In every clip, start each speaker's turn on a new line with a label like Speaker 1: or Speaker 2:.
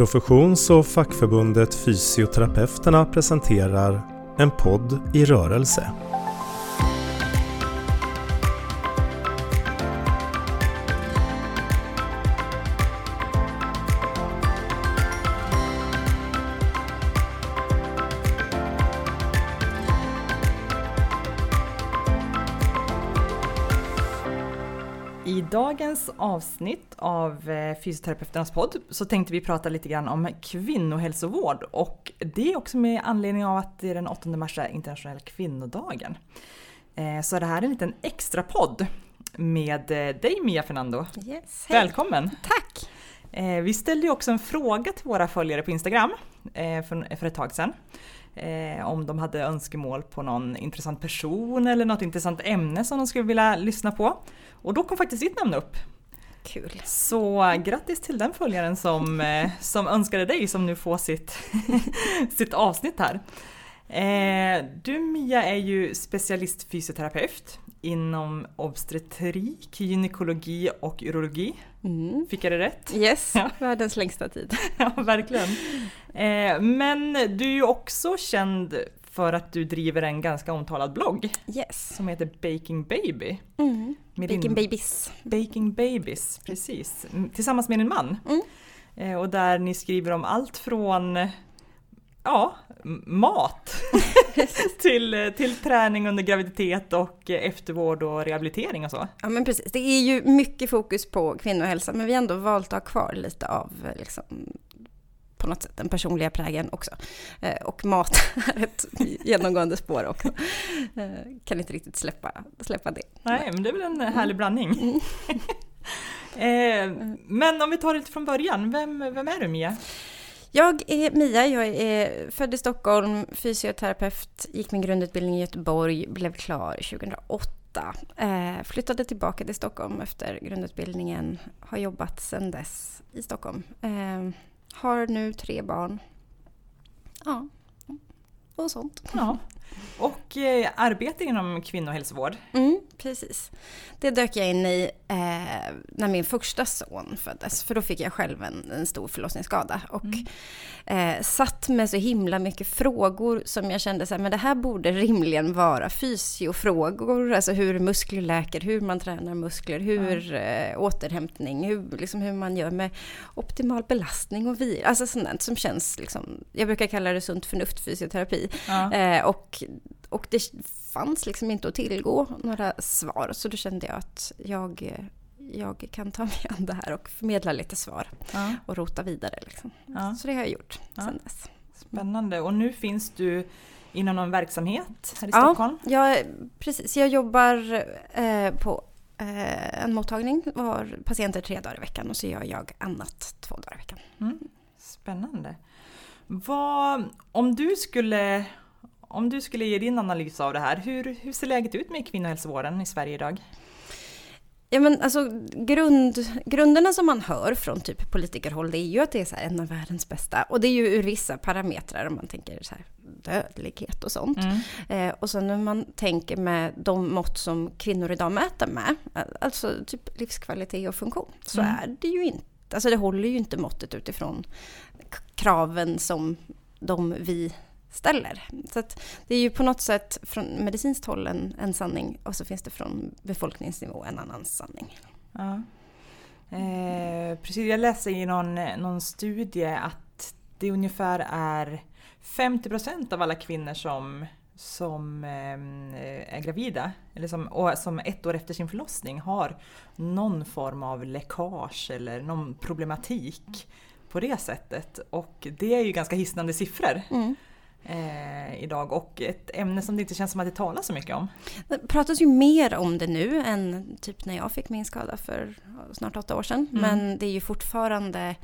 Speaker 1: Professions och fackförbundet Fysioterapeuterna presenterar En podd i rörelse.
Speaker 2: Avsnitt av eh, Fysioterapeuternas podd så tänkte vi prata lite grann om kvinnohälsovård och det är också med anledning av att det är den 8 mars är internationella kvinnodagen. Eh, Så det här är en liten extra podd med eh, dig Mia Fernando.
Speaker 3: Yes, hej.
Speaker 2: Välkommen!
Speaker 3: Tack!
Speaker 2: Vi ställde ju också en fråga till våra följare på Instagram för för ett tag sedan. Eh, Om de hade önskemål på någon intressant person eller något intressant ämne som de skulle vilja lyssna på. Och då kom faktiskt ditt namn upp.
Speaker 3: Kul.
Speaker 2: Så grattis till den följaren som, eh, som önskade dig som nu får sitt, sitt avsnitt här. Eh, Du Mia är ju specialistfysioterapeut inom obstetrik, gynekologi och urologi.
Speaker 3: Mm.
Speaker 2: Fick jag det rätt?
Speaker 3: Yes,
Speaker 2: Ja.
Speaker 3: världens längsta tid.
Speaker 2: Ja, verkligen. Eh, Men du är ju också känd för att du driver en ganska omtalad blogg
Speaker 3: Yes.
Speaker 2: som heter Baking Baby.
Speaker 3: Mm.
Speaker 2: Med din-
Speaker 3: babies.
Speaker 2: Baking Babies, precis. Mm, Tillsammans med din man.
Speaker 3: Mm.
Speaker 2: Eh, Och där ni skriver om allt från ja, mat till, eh, till träning under graviditet och eftervård och rehabilitering och så.
Speaker 3: Ja men precis, det är ju mycket fokus på kvinnohälsa men vi har ändå valt att ha kvar lite av eh, liksom, på något sätt den personliga prägen också. Eh, och mat är ett genomgående spår också. Eh, kan inte riktigt släppa, släppa det.
Speaker 2: Nej, men det är väl en härlig blandning.
Speaker 3: Mm.
Speaker 2: eh, men om vi tar det lite från början, vem, vem är du Mia?
Speaker 3: Jag är Mia, jag är född i Stockholm, fysioterapeut, gick min grundutbildning i Göteborg, blev klar 2008. Eh, flyttade tillbaka till Stockholm efter grundutbildningen, har jobbat sedan dess i Stockholm. Eh, har nu tre barn. Ja, och sånt.
Speaker 2: Ja. Och eh, arbetar inom kvinnohälsovård.
Speaker 3: Mm, precis. Det dök jag in i eh, när min första son föddes. För då fick jag själv en, en stor förlossningsskada. Och eh, satt med så himla mycket frågor som jag kände så här, men det här borde rimligen vara fysiofrågor. Alltså hur muskler läker, hur man tränar muskler, hur eh, återhämtning, hur, liksom hur man gör med optimal belastning och vila. Alltså sånt som känns, liksom, jag brukar kalla det sunt förnuft fysioterapi. Eh, och, och det fanns liksom inte att tillgå några svar. Så då kände jag att jag, jag kan ta mig an det här och förmedla lite svar
Speaker 2: Ja.
Speaker 3: och rota vidare. Liksom.
Speaker 2: Ja.
Speaker 3: Så det har jag gjort
Speaker 2: Ja.
Speaker 3: sedan dess.
Speaker 2: Spännande. Och nu finns du inom någon verksamhet här i
Speaker 3: Ja.
Speaker 2: Stockholm?
Speaker 3: Jag, precis, jag jobbar eh, på eh, en mottagning har patienter tre dagar i veckan och så gör jag annat två dagar i veckan.
Speaker 2: Mm. Spännande. Vad, om, du skulle, om du skulle ge din analys av det här, hur, hur ser läget ut med kvinnohälsovården i Sverige idag?
Speaker 3: Ja men alltså grund, grunderna som man hör från typ politikerhåll det är ju att det är så en av världens bästa. Och det är ju ur vissa parametrar om man tänker så här dödlighet och sånt. Eh, och sen när man tänker med de mått som kvinnor idag mäter med, alltså typ livskvalitet och funktion, så
Speaker 2: Mm.
Speaker 3: är det ju inte, alltså det håller ju inte måttet utifrån kraven som de vi ställer. Så det är ju på något sätt från medicinskt håll en, en sanning och så finns det från befolkningsnivå en annan sanning.
Speaker 2: Ja. Eh, precis, jag läste i någon, någon studie att det ungefär är 50% av alla kvinnor som, som eh, är gravida eller som, och som ett år efter sin förlossning har någon form av läckage eller någon problematik på det sättet. Och det är ju ganska hisnande siffror
Speaker 3: Mm.
Speaker 2: Eh, idag och ett ämne som det inte känns som att det talas så mycket om.
Speaker 3: Det pratas ju mer om det nu än typ när jag fick min skada för snart åtta år sedan.
Speaker 2: Mm.
Speaker 3: Men det är ju fortfarande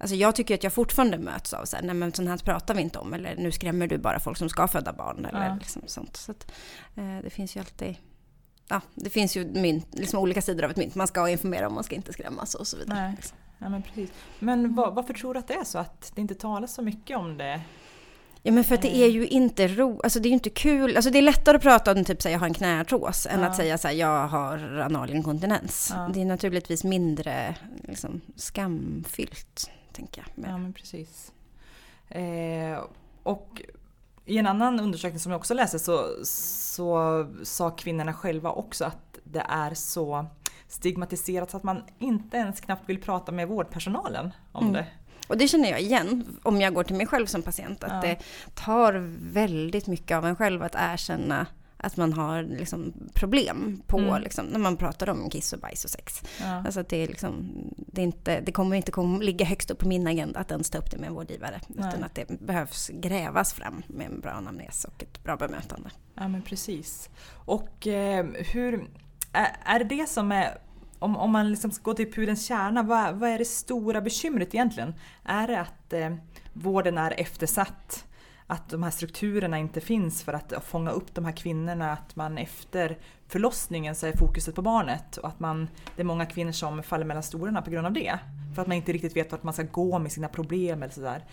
Speaker 3: Alltså jag tycker att jag fortfarande möts av så här, nej men sånt här pratar vi inte om. Eller nu skrämmer du bara folk som ska föda barn. Eller
Speaker 2: Ja.
Speaker 3: liksom sånt. Så att, eh, det finns ju alltid, ja det finns ju mynt, liksom olika sidor av ett mynt. Man ska informera om, man ska inte skrämmas och så vidare.
Speaker 2: Nej. Ja, men precis. Men va- varför tror du att det är så att det inte talas så mycket om det?
Speaker 3: Ja men för att det är ju inte ro, alltså det är ju inte kul, alltså det är lättare att prata om typ säga jag har en knäartros än
Speaker 2: Ja.
Speaker 3: att säga så här, jag har analinkontinens.
Speaker 2: Ja.
Speaker 3: Det är naturligtvis mindre liksom, skamfyllt, tänker jag.
Speaker 2: Ja men precis. Eh, och i en annan undersökning som jag också läste så, så sa kvinnorna själva också att det är så stigmatiserat så att man inte ens knappt vill prata med vårdpersonalen om mm. det.
Speaker 3: Och det känner jag igen om jag går till mig själv som patient. Att ja. det tar väldigt mycket av en själv att erkänna att man har liksom problem på, mm. liksom, när man pratar om kiss och bajs och sex. Ja. Alltså det, är liksom, det, är inte, det kommer inte kom, ligga högst upp på min agenda att ens ta upp det med en vårdgivare. Nej. Utan att det behövs grävas fram med en bra anamnes och ett bra bemötande.
Speaker 2: Ja men precis. Och eh, hur, är, är det det som är om, om man liksom ska gå till pudelns kärna, vad, vad är det stora bekymret egentligen? Är det att eh, vården är eftersatt? att de här strukturerna inte finns för att fånga upp de här kvinnorna, att man efter förlossningen så är fokuset på barnet och att man, det är många kvinnor som faller mellan stolarna på grund av det. För att man inte riktigt vet vart man ska gå med sina problem eller sådär.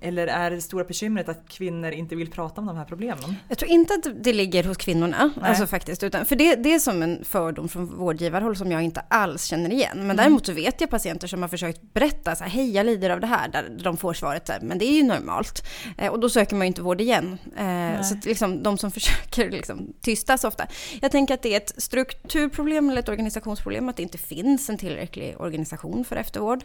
Speaker 2: Eller är det stora bekymret att kvinnor inte vill prata om de här problemen?
Speaker 3: Jag tror inte att det ligger hos kvinnorna, alltså faktiskt. Utan, för det, det är som en fördom från vårdgivarhåll som jag inte alls känner igen. Men mm. däremot så vet jag patienter som har försökt berätta så här, hej jag lider av det här, där de får svaret så här, men det är ju normalt. Eh, och då söker man ju inte vård igen. Eh, så att liksom, de som försöker liksom, tystas ofta. Jag tänker att det är ett strukturproblem eller ett organisationsproblem, att det inte finns en tillräcklig organisation för eftervård.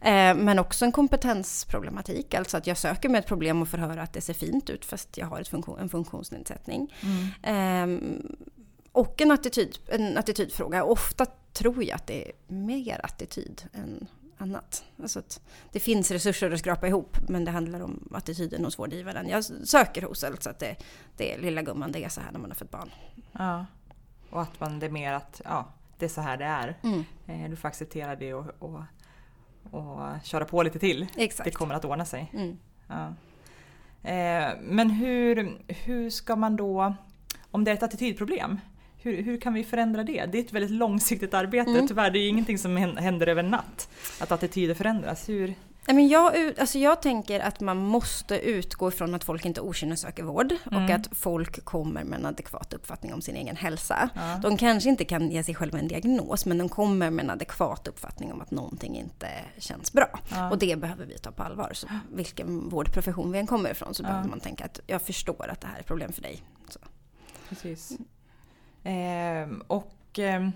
Speaker 3: Eh, men också en kompetensproblematik, alltså att jag söker med ett problem och får höra att det ser fint ut fast jag har ett funktion, en funktionsnedsättning. Mm. Um, och en, attityd, en attitydfråga. Ofta tror jag att det är mer attityd än annat. Alltså det finns resurser att skrapa ihop men det handlar om attityden hos vårdgivaren. Jag söker hos alltså att det, det är lilla gumman, det är så här när man har fått barn.
Speaker 2: Ja. Och att man, det är mer att ja, det är så här det är. Mm. Eh, du får acceptera det och, och, och köra på lite till.
Speaker 3: Exakt.
Speaker 2: Det kommer att ordna sig. Mm. Ja. Eh, men hur, hur ska man då, om det är ett attitydproblem, hur, hur kan vi förändra det? Det är ett väldigt långsiktigt arbete, mm. tyvärr. Det är ingenting som händer över en natt, att attityder förändras. Hur,
Speaker 3: men jag, alltså jag tänker att man måste utgå ifrån att folk inte söker vård mm. och att folk kommer med en adekvat uppfattning om sin egen hälsa. Ja. De kanske inte kan ge sig själva en diagnos men de kommer med en adekvat uppfattning om att någonting inte känns bra. Ja. Och det behöver vi ta på allvar. Så vilken vårdprofession vi än kommer ifrån så ja. behöver man tänka att jag förstår att det här är ett problem för dig. Så.
Speaker 2: Precis. Eh, och... Eh,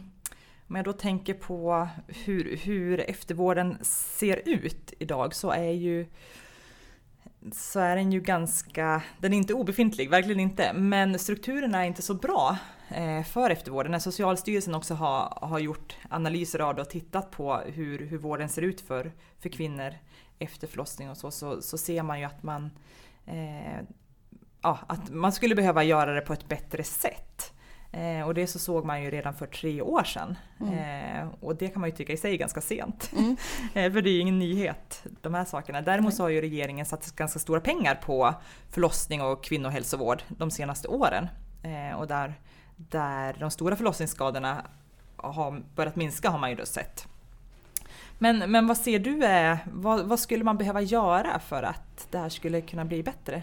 Speaker 2: om jag då tänker på hur, hur eftervården ser ut idag så är ju så är den ju ganska, den är inte obefintlig, verkligen inte, men strukturerna är inte så bra eh, för eftervården. När Socialstyrelsen också har, har gjort analyser av det och tittat på hur, hur vården ser ut för, för kvinnor efter förlossning och så, så, så ser man ju att man, eh, ja, att man skulle behöva göra det på ett bättre sätt. Eh, och det så såg man ju redan för tre år sedan. Mm. Eh, och det kan man ju tycka i sig är ganska sent. Mm. eh, för det är ju ingen nyhet, de här sakerna. Däremot så har ju regeringen satt ganska stora pengar på förlossning och kvinnohälsovård de senaste åren. Eh, och där, där de stora förlossningsskadorna har börjat minska har man ju då sett. Men, men vad ser du, är, vad, vad skulle man behöva göra för att det här skulle kunna bli bättre?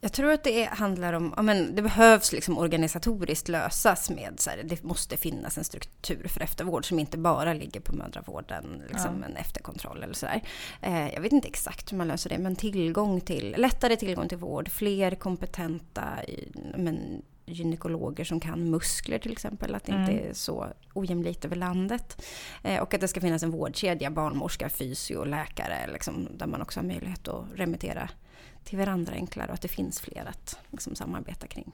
Speaker 3: Jag tror att det handlar om, ja, men det behövs liksom organisatoriskt lösas med så här, det måste finnas en struktur för eftervård som inte bara ligger på mödravården, liksom ja. en efterkontroll eller sådär. Eh, jag vet inte exakt hur man löser det, men tillgång till, lättare tillgång till vård, fler kompetenta men, gynekologer som kan muskler till exempel, att det mm. inte är så ojämlikt över landet. Eh, och att det ska finnas en vårdkedja, barnmorska, fysio, läkare, liksom, där man också har möjlighet att remittera till varandra enklare och att det finns fler att liksom, samarbeta kring.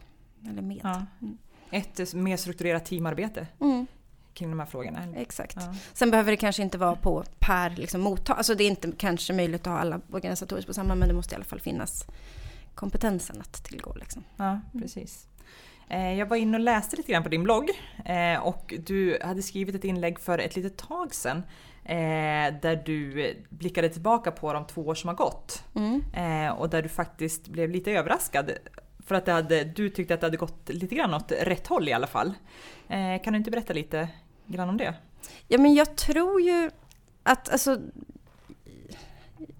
Speaker 3: Eller med. Ja.
Speaker 2: Mm. Ett mer strukturerat teamarbete mm. kring de här frågorna.
Speaker 3: Exakt. Ja. Sen behöver det kanske inte vara på per liksom, mottag. Alltså det är inte kanske möjligt att ha alla organisatoriskt på samma men det måste i alla fall finnas kompetensen att tillgå. Liksom.
Speaker 2: Ja, mm. precis. Mm. Jag var inne och läste lite grann på din blogg eh, och du hade skrivit ett inlägg för ett litet tag sedan Eh, där du blickade tillbaka på de två år som har gått. Mm. Eh, och där du faktiskt blev lite överraskad. För att hade, du tyckte att det hade gått lite grann åt rätt håll i alla fall. Eh, kan du inte berätta lite grann om det?
Speaker 3: Ja men jag tror ju att alltså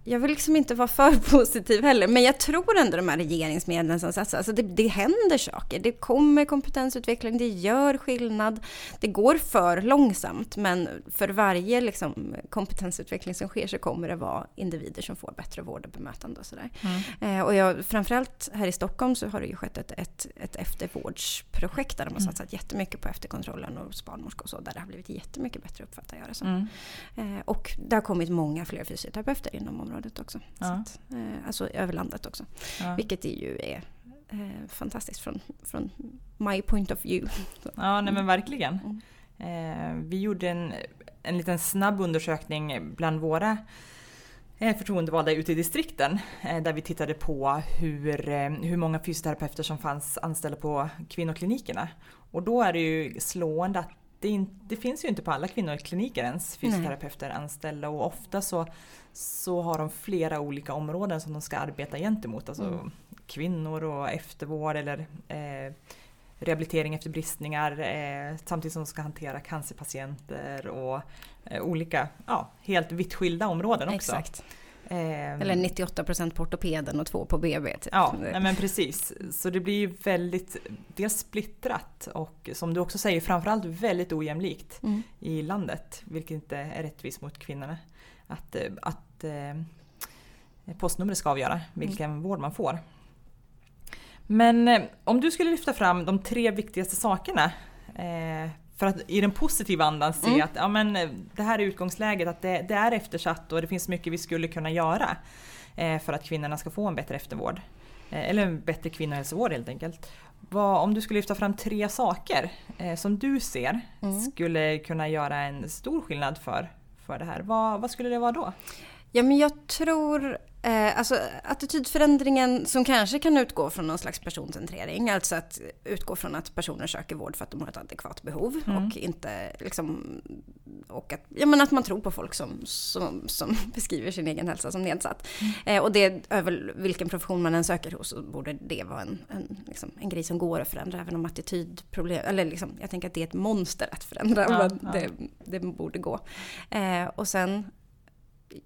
Speaker 3: jag vill liksom inte vara för positiv heller, men jag tror ändå de här regeringsmedlen som satsas, alltså det, det händer saker. Det kommer kompetensutveckling, det gör skillnad. Det går för långsamt, men för varje liksom, kompetensutveckling som sker så kommer det vara individer som får bättre vård och bemötande och sådär. Mm. Eh, och jag, framförallt här i Stockholm så har det ju skett ett, ett, ett eftervårdsprojekt där de har mm. satsat jättemycket på efterkontrollen och barnmorskor och så, där det har blivit jättemycket bättre uppfattar jag det som. Mm. Eh, och det har kommit många fler fysioterapeuter inom området också. Ja. Att, eh, alltså över landet också. Ja. Vilket ju är eh, fantastiskt från, från my point of view.
Speaker 2: Ja, nej men verkligen. Mm. Eh, vi gjorde en, en liten snabb undersökning bland våra förtroendevalda ute i distrikten där vi tittade på hur, hur många fysioterapeuter som fanns anställda på kvinnoklinikerna. Och då är det ju slående att det, in, det finns ju inte på alla kvinnokliniker ens fysioterapeuter Nej. anställda och ofta så, så har de flera olika områden som de ska arbeta gentemot. Alltså mm. kvinnor och eftervård eller eh, rehabilitering efter bristningar eh, samtidigt som de ska hantera cancerpatienter och eh, olika, ja, helt vitt skilda områden också. Exakt.
Speaker 3: Eh, Eller 98% på ortopeden och 2 på BB. Typ.
Speaker 2: Ja, nej men precis. Så det blir ju väldigt, dels splittrat och som du också säger framförallt väldigt ojämlikt mm. i landet. Vilket inte är rättvist mot kvinnorna. Att, eh, att eh, postnumret ska avgöra vilken mm. vård man får. Men eh, om du skulle lyfta fram de tre viktigaste sakerna eh, för att i den positiva andan se mm. att ja, men, eh, det här är utgångsläget, att det, det, är eftersatt och det finns mycket vi skulle kunna göra eh, för att kvinnorna ska få en bättre eftervård. Eh, eller en bättre kvinnohälsovård helt enkelt. Vad, om du skulle lyfta fram tre saker eh, som du ser mm. skulle kunna göra en stor skillnad för, för det här, vad, vad skulle det vara då?
Speaker 3: Ja men jag tror Eh, alltså attitydförändringen som kanske kan utgå från någon slags personcentrering. Alltså att utgå från att personer söker vård för att de har ett adekvat behov. Mm. Och inte liksom... Och att, ja, men att man tror på folk som, som, som beskriver sin egen hälsa som nedsatt. Mm. Eh, och det över vilken profession man än söker hos så borde det vara en, en, liksom, en grej som går att förändra. Även om attitydproblem... Eller liksom, jag tänker att det är ett monster att förändra. Ja, men ja. Det, det borde gå. Eh, och sen...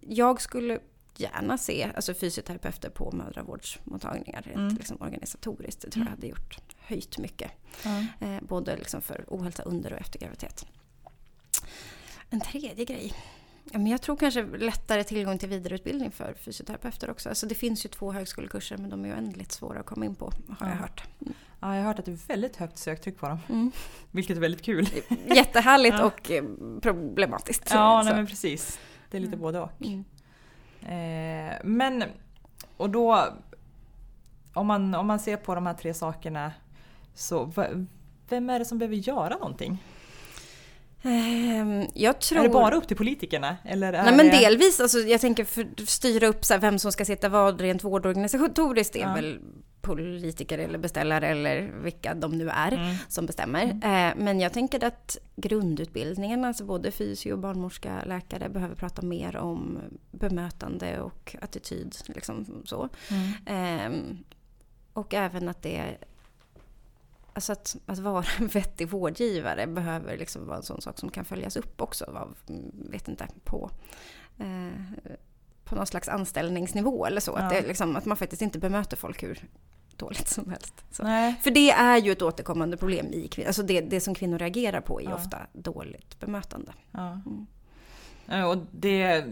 Speaker 3: Jag skulle gärna se alltså fysioterapeuter på mödravårdsmottagningar rent mm. liksom, organisatoriskt. Det tror jag mm. hade gjort, höjt mycket. Mm. Eh, både liksom för ohälsa under och efter graviditet. En tredje grej. Ja, men jag tror kanske lättare tillgång till vidareutbildning för fysioterapeuter också. Alltså det finns ju två högskolekurser men de är ju oändligt svåra att komma in på har jag hört.
Speaker 2: Mm. Ja, jag har hört att det är väldigt högt söktryck på dem. Mm. Vilket är väldigt kul.
Speaker 3: Jättehärligt ja. och eh, problematiskt.
Speaker 2: Ja, nej, men precis. Det är lite mm. både och. Mm. Eh, men, och då, om man, om man ser på de här tre sakerna, så vem är det som behöver göra någonting?
Speaker 3: Ehm, jag tror...
Speaker 2: Är det bara upp till politikerna? Eller
Speaker 3: Nej men det... delvis, alltså, jag tänker för, styra upp så här, vem som ska sitta vad rent vårdorganisatoriskt är ja. väl politiker eller beställare eller vilka de nu är mm. som bestämmer. Mm. Eh, men jag tänker att grundutbildningen, alltså både fysio, barnmorska, läkare behöver prata mer om bemötande och attityd. Liksom så. Mm. Eh, och även att det Alltså att, att vara en vettig vårdgivare behöver liksom vara en sån sak som kan följas upp också av, vet inte, på, eh, på någon slags anställningsnivå eller så. Ja. Att, det, liksom, att man faktiskt inte bemöter folk hur dåligt som helst. För det är ju ett återkommande problem i kvinnor. Alltså det, det som kvinnor reagerar på är ja. ofta dåligt bemötande. Ja.
Speaker 2: Mm. Och det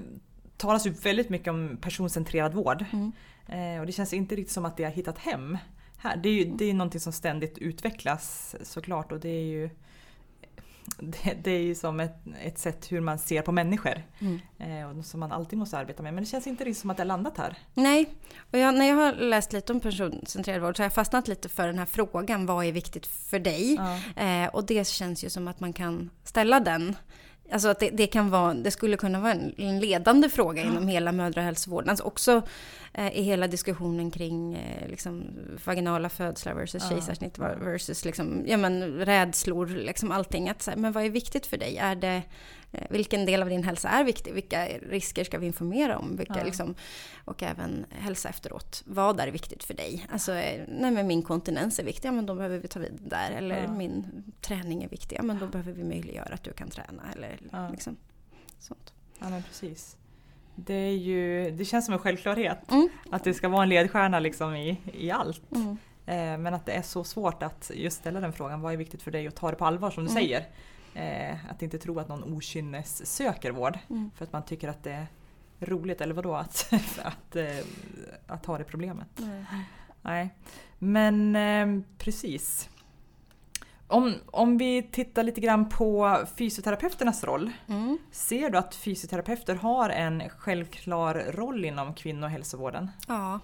Speaker 2: talas ju väldigt mycket om personcentrerad vård. Mm. Eh, och det känns inte riktigt som att det har hittat hem här. Det är ju det är någonting som ständigt utvecklas såklart och det är ju det, det är ju som ett, ett sätt hur man ser på människor. Mm. Eh, som man alltid måste arbeta med. Men det känns inte riktigt som att det har landat här.
Speaker 3: Nej, och jag, när jag har läst lite om personcentrerad vård så har jag fastnat lite för den här frågan. Vad är viktigt för dig? Ja. Eh, och det känns ju som att man kan ställa den Alltså att det, det, kan vara, det skulle kunna vara en, ledande fråga inom hela mödrahälsovården. Alltså också i hela diskussionen kring eh, liksom, vaginala födslar versus ja. kejsarsnitt versus liksom, ja, men, rädslor, liksom allting. Att, men vad är viktigt för dig? Är det Eh, vilken del av din hälsa är viktig? Vilka risker ska vi informera om? Vilka, ja. liksom, och även hälsa efteråt. Vad är viktigt för dig? Alltså, eh, nej men min kontinens är viktig, ja, men då behöver vi ta vid där. Eller ja. min träning är viktig, ja, men då behöver vi möjliggöra att du kan träna. Eller, liksom, sånt.
Speaker 2: Ja, men precis. Det, är ju, det känns som en självklarhet
Speaker 3: Mm.
Speaker 2: att det ska vara en ledstjärna liksom i, i allt.
Speaker 3: Mm.
Speaker 2: Eh, men att det är så svårt att just ställa den frågan. Vad är viktigt för dig att ta det på allvar som du
Speaker 3: Mm.
Speaker 2: säger? Eh, att inte tro att någon okynnes söker vård
Speaker 3: Mm.
Speaker 2: för att man tycker att det är roligt eller vadå att, att, eh, att ha det problemet.
Speaker 3: Nej.
Speaker 2: Men eh, precis. Om, om vi tittar lite grann på fysioterapeuternas roll.
Speaker 3: Mm.
Speaker 2: Ser du att fysioterapeuter har en självklar roll inom kvinnohälsovården?
Speaker 3: Ja,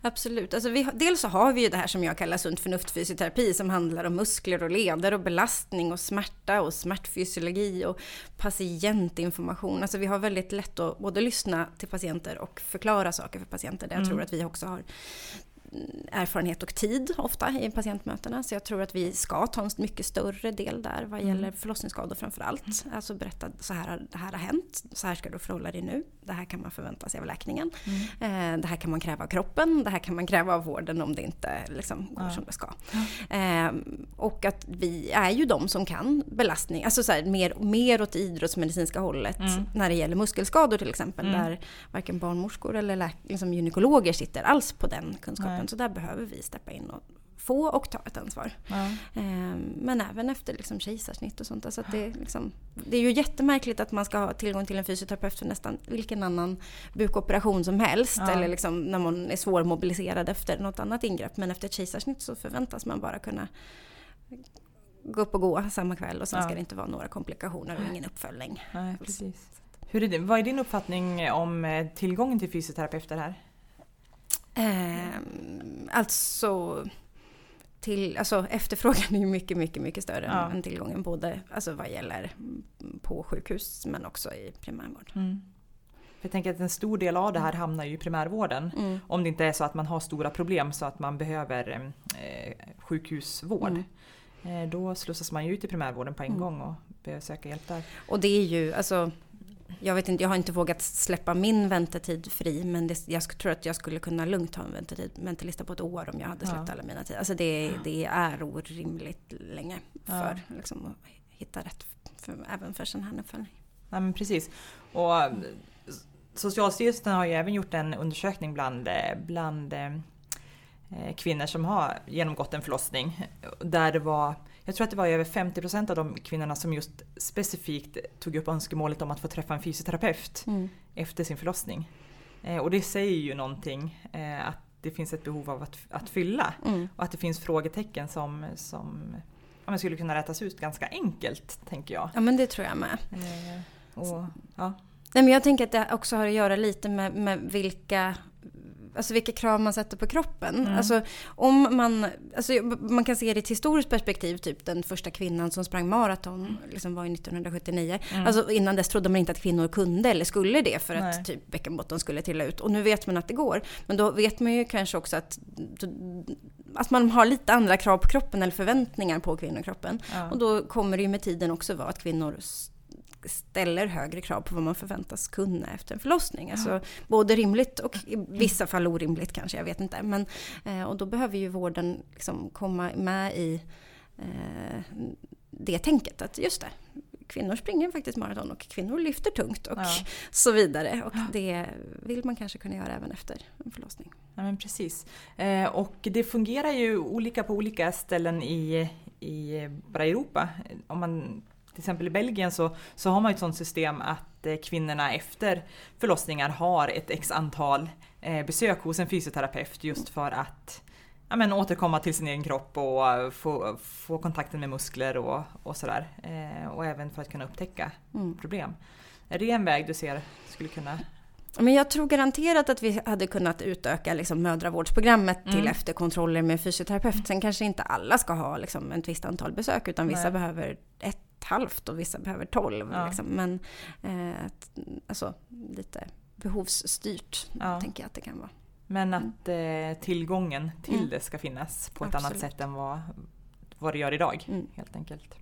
Speaker 3: absolut. Alltså vi, dels så har vi ju det här som jag kallar sunt förnuft fysioterapi som handlar om muskler och leder och belastning och smärta och smärtfysiologi och patientinformation. Alltså vi har väldigt lätt att både lyssna till patienter och förklara saker för patienter. Där jag
Speaker 2: Mm.
Speaker 3: tror att vi också har erfarenhet och tid ofta i patientmötena. Så jag tror att vi ska ta en mycket större del där vad
Speaker 2: Mm.
Speaker 3: gäller förlossningsskador framför allt. Alltså berätta så här, det här har hänt, så här ska du förhålla dig nu. Det här kan man förvänta sig av läkningen. Eh, det här kan man kräva av kroppen, det här kan man kräva av vården om det inte liksom, går
Speaker 2: Ja.
Speaker 3: som det ska. Eh, och att vi är ju de som kan belastning, alltså så här, mer, mer åt det idrottsmedicinska hållet
Speaker 2: Mm.
Speaker 3: när det gäller muskelskador till exempel.
Speaker 2: Mm.
Speaker 3: Där varken barnmorskor eller läk- liksom gynekologer sitter alls på den kunskapen.
Speaker 2: Nej.
Speaker 3: Så där behöver vi steppa in och få och ta ett ansvar.
Speaker 2: Ja.
Speaker 3: Eh, Men även efter liksom kejsarsnitt och sånt. Alltså det, är liksom, det är ju jättemärkligt att man ska ha tillgång till en fysioterapeut för nästan vilken annan bukoperation som helst.
Speaker 2: Ja.
Speaker 3: Eller liksom när man är svårmobiliserad efter något annat ingrepp. Men efter ett kejsarsnitt så förväntas man bara kunna gå upp och gå samma kväll och sen
Speaker 2: Ja.
Speaker 3: ska det inte vara några komplikationer och ingen uppföljning.
Speaker 2: Nej, precis. Hur är det, vad är din uppfattning om eh, tillgången till fysioterapeuter här?
Speaker 3: Eh, alltså, till, alltså efterfrågan är ju mycket, mycket, mycket större
Speaker 2: Ja.
Speaker 3: än tillgången. Både alltså vad gäller mm, på sjukhus men också i primärvård.
Speaker 2: Jag tänker att en stor del av det här hamnar ju i primärvården.
Speaker 3: Mm.
Speaker 2: Om det inte är så att man har stora problem så att man behöver eh, sjukhusvård. Eh, då slussas man ju ut i primärvården på en
Speaker 3: Mm.
Speaker 2: gång och behöver söka hjälp där.
Speaker 3: Och det är ju, alltså, jag vet inte, jag har inte vågat släppa min väntetid fri, men det, jag tror att jag skulle kunna lugnt ha en väntetid, väntelista på ett år om jag hade släppt
Speaker 2: Ja.
Speaker 3: alla mina tider. Alltså det, det är orimligt länge
Speaker 2: Ja.
Speaker 3: för liksom, att hitta rätt, för, även för sån här uppföljning.
Speaker 2: Ja, men precis. Och Socialstyrelsen har ju även gjort en undersökning bland, bland eh, kvinnor som har genomgått en förlossning. Där det var, jag tror att det var över 50% av de kvinnorna som just specifikt tog upp önskemålet om att få träffa en fysioterapeut efter sin förlossning. Eh, Och det säger ju någonting eh, att det finns ett behov av att, att fylla.
Speaker 3: Mm.
Speaker 2: Och att det finns frågetecken som, som ja, men skulle kunna rätas ut ganska enkelt, tänker jag.
Speaker 3: Ja men det tror jag med.
Speaker 2: Eh, Och, ja.
Speaker 3: Nej, men jag tänker att det också har att göra lite med, med vilka Alltså vilka krav man sätter på kroppen.
Speaker 2: Mm.
Speaker 3: Alltså, om man, alltså, man kan se det i ett historiskt perspektiv, typ den första kvinnan som sprang maraton liksom var ju 1979.
Speaker 2: Mm.
Speaker 3: Alltså, innan dess trodde man inte att kvinnor kunde eller skulle det för att typ bäckenbotten skulle trilla ut. Och nu vet man att det går. Men då vet man ju kanske också att, att man har lite andra krav på kroppen eller förväntningar på kvinnokroppen.
Speaker 2: Ja.
Speaker 3: Och då kommer det ju med tiden också vara att kvinnor ställer högre krav på vad man förväntas kunna efter en förlossning. Alltså både rimligt och i vissa fall orimligt kanske, jag vet inte. Men, eh, och då behöver ju vården liksom komma med i eh, det tänket att just det, kvinnor springer faktiskt maraton och kvinnor lyfter tungt och
Speaker 2: Ja.
Speaker 3: så vidare. Och det vill man kanske kunna göra även efter en förlossning.
Speaker 2: Ja, men precis. Eh, och det fungerar ju olika på olika ställen i, i bara Europa. Om man, till exempel i Belgien så, så har man ett sådant system att eh, kvinnorna efter förlossningar har ett x antal eh, besök hos en fysioterapeut just för att ja, men, återkomma till sin egen kropp och eh, få, få kontakten med muskler och, och sådär. Och även för att kunna upptäcka
Speaker 3: Mm.
Speaker 2: problem. Är det en väg du ser skulle kunna...
Speaker 3: Men jag tror garanterat att vi hade kunnat utöka liksom mödravårdsprogrammet till
Speaker 2: Mm.
Speaker 3: efterkontroller med fysioterapeut. Sen kanske inte alla ska ha liksom ett visst antal besök utan vissa
Speaker 2: Nej.
Speaker 3: behöver ett halvt och vissa behöver tolv.
Speaker 2: Ja.
Speaker 3: Liksom. Men eh, alltså, lite behovsstyrt
Speaker 2: Ja.
Speaker 3: tänker jag att det kan vara.
Speaker 2: Men att eh, tillgången till
Speaker 3: Mm.
Speaker 2: det ska finnas på ett
Speaker 3: Absolut.
Speaker 2: annat sätt än vad, vad det gör idag.
Speaker 3: Mm.
Speaker 2: Helt enkelt.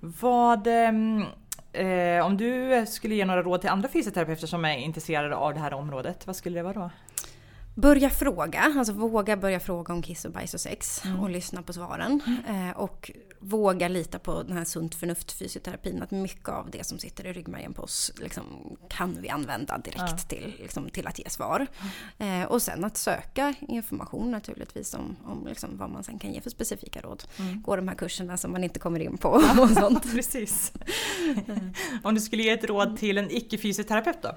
Speaker 2: Vad, ehm, eh, om du skulle ge några råd till andra fysioterapeuter som är intresserade av det här området, vad skulle det vara då?
Speaker 3: Börja fråga, alltså våga börja fråga om kiss och bajs och sex
Speaker 2: Mm.
Speaker 3: och lyssna på svaren. Eh, och våga lita på den här sunt förnuft fysioterapin, att mycket av det som sitter i ryggmärgen på oss liksom, kan vi använda direkt
Speaker 2: Ja.
Speaker 3: till, liksom, till att ge svar. Eh, och sen att söka information naturligtvis om, om liksom, vad man sen kan ge för specifika råd.
Speaker 2: Mm.
Speaker 3: Gå de här kurserna som man inte kommer in på och sånt.
Speaker 2: Precis. Om du skulle ge ett råd till en icke-fysioterapeut då?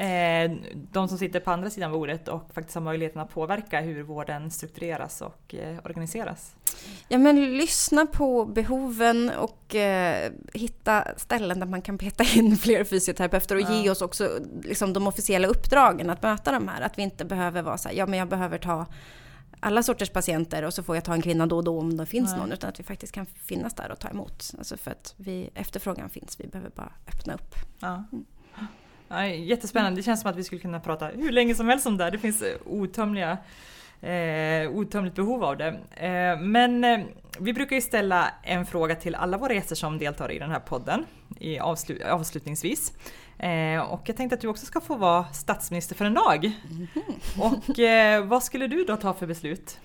Speaker 2: Eh, de som sitter på andra sidan bordet och faktiskt har möjligheten att påverka hur vården struktureras och eh, organiseras.
Speaker 3: Ja men lyssna på behoven och eh, hitta ställen där man kan peta in fler fysioterapeuter och
Speaker 2: Ja.
Speaker 3: ge oss också liksom, de officiella uppdragen att möta de här. Att vi inte behöver vara så här, ja men jag behöver ta alla sorters patienter och så får jag ta en kvinna då och då om det finns
Speaker 2: Nej.
Speaker 3: någon. Utan att vi faktiskt kan finnas där och ta emot. Alltså för att vi, efterfrågan finns, vi behöver bara öppna upp.
Speaker 2: Ja. Ja, jättespännande, det känns som att vi skulle kunna prata hur länge som helst om det här. Det finns eh, outtömliga eh, outtömligt behov av det. Eh, men eh, vi brukar ju ställa en fråga till alla våra gäster som deltar i den här podden i avslu- avslutningsvis. Eh, och jag tänkte att du också ska få vara statsminister för en dag. Och eh, vad skulle du då ta för beslut?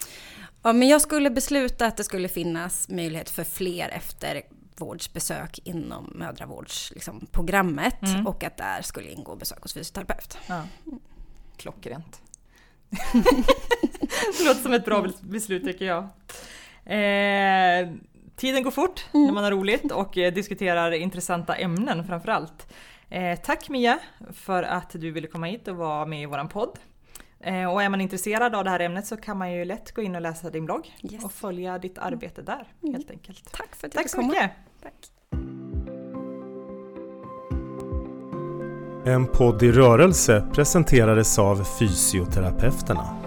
Speaker 3: Ja, men jag skulle besluta att det skulle finnas möjlighet för fler eftervårdsbesök inom mödravårdsprogrammet liksom,
Speaker 2: Mm.
Speaker 3: och att där skulle ingå besök hos fysioterapeut.
Speaker 2: Ja. Klockrent. det låter som ett bra bes- beslut tycker jag. Eh, tiden går fort när man har roligt och eh, diskuterar intressanta ämnen framförallt. Eh, tack Mia för att du ville komma hit och vara med i våran podd. Eh, och är man intresserad av det här ämnet så kan man ju lätt gå in och läsa din blogg
Speaker 3: Yes.
Speaker 2: och följa ditt arbete där helt enkelt.
Speaker 3: Tack för att jag
Speaker 2: Tack
Speaker 3: fick
Speaker 2: så
Speaker 3: komma.
Speaker 2: mycket!
Speaker 3: Tack.
Speaker 1: En podd i rörelse presenterades av Fysioterapeuterna.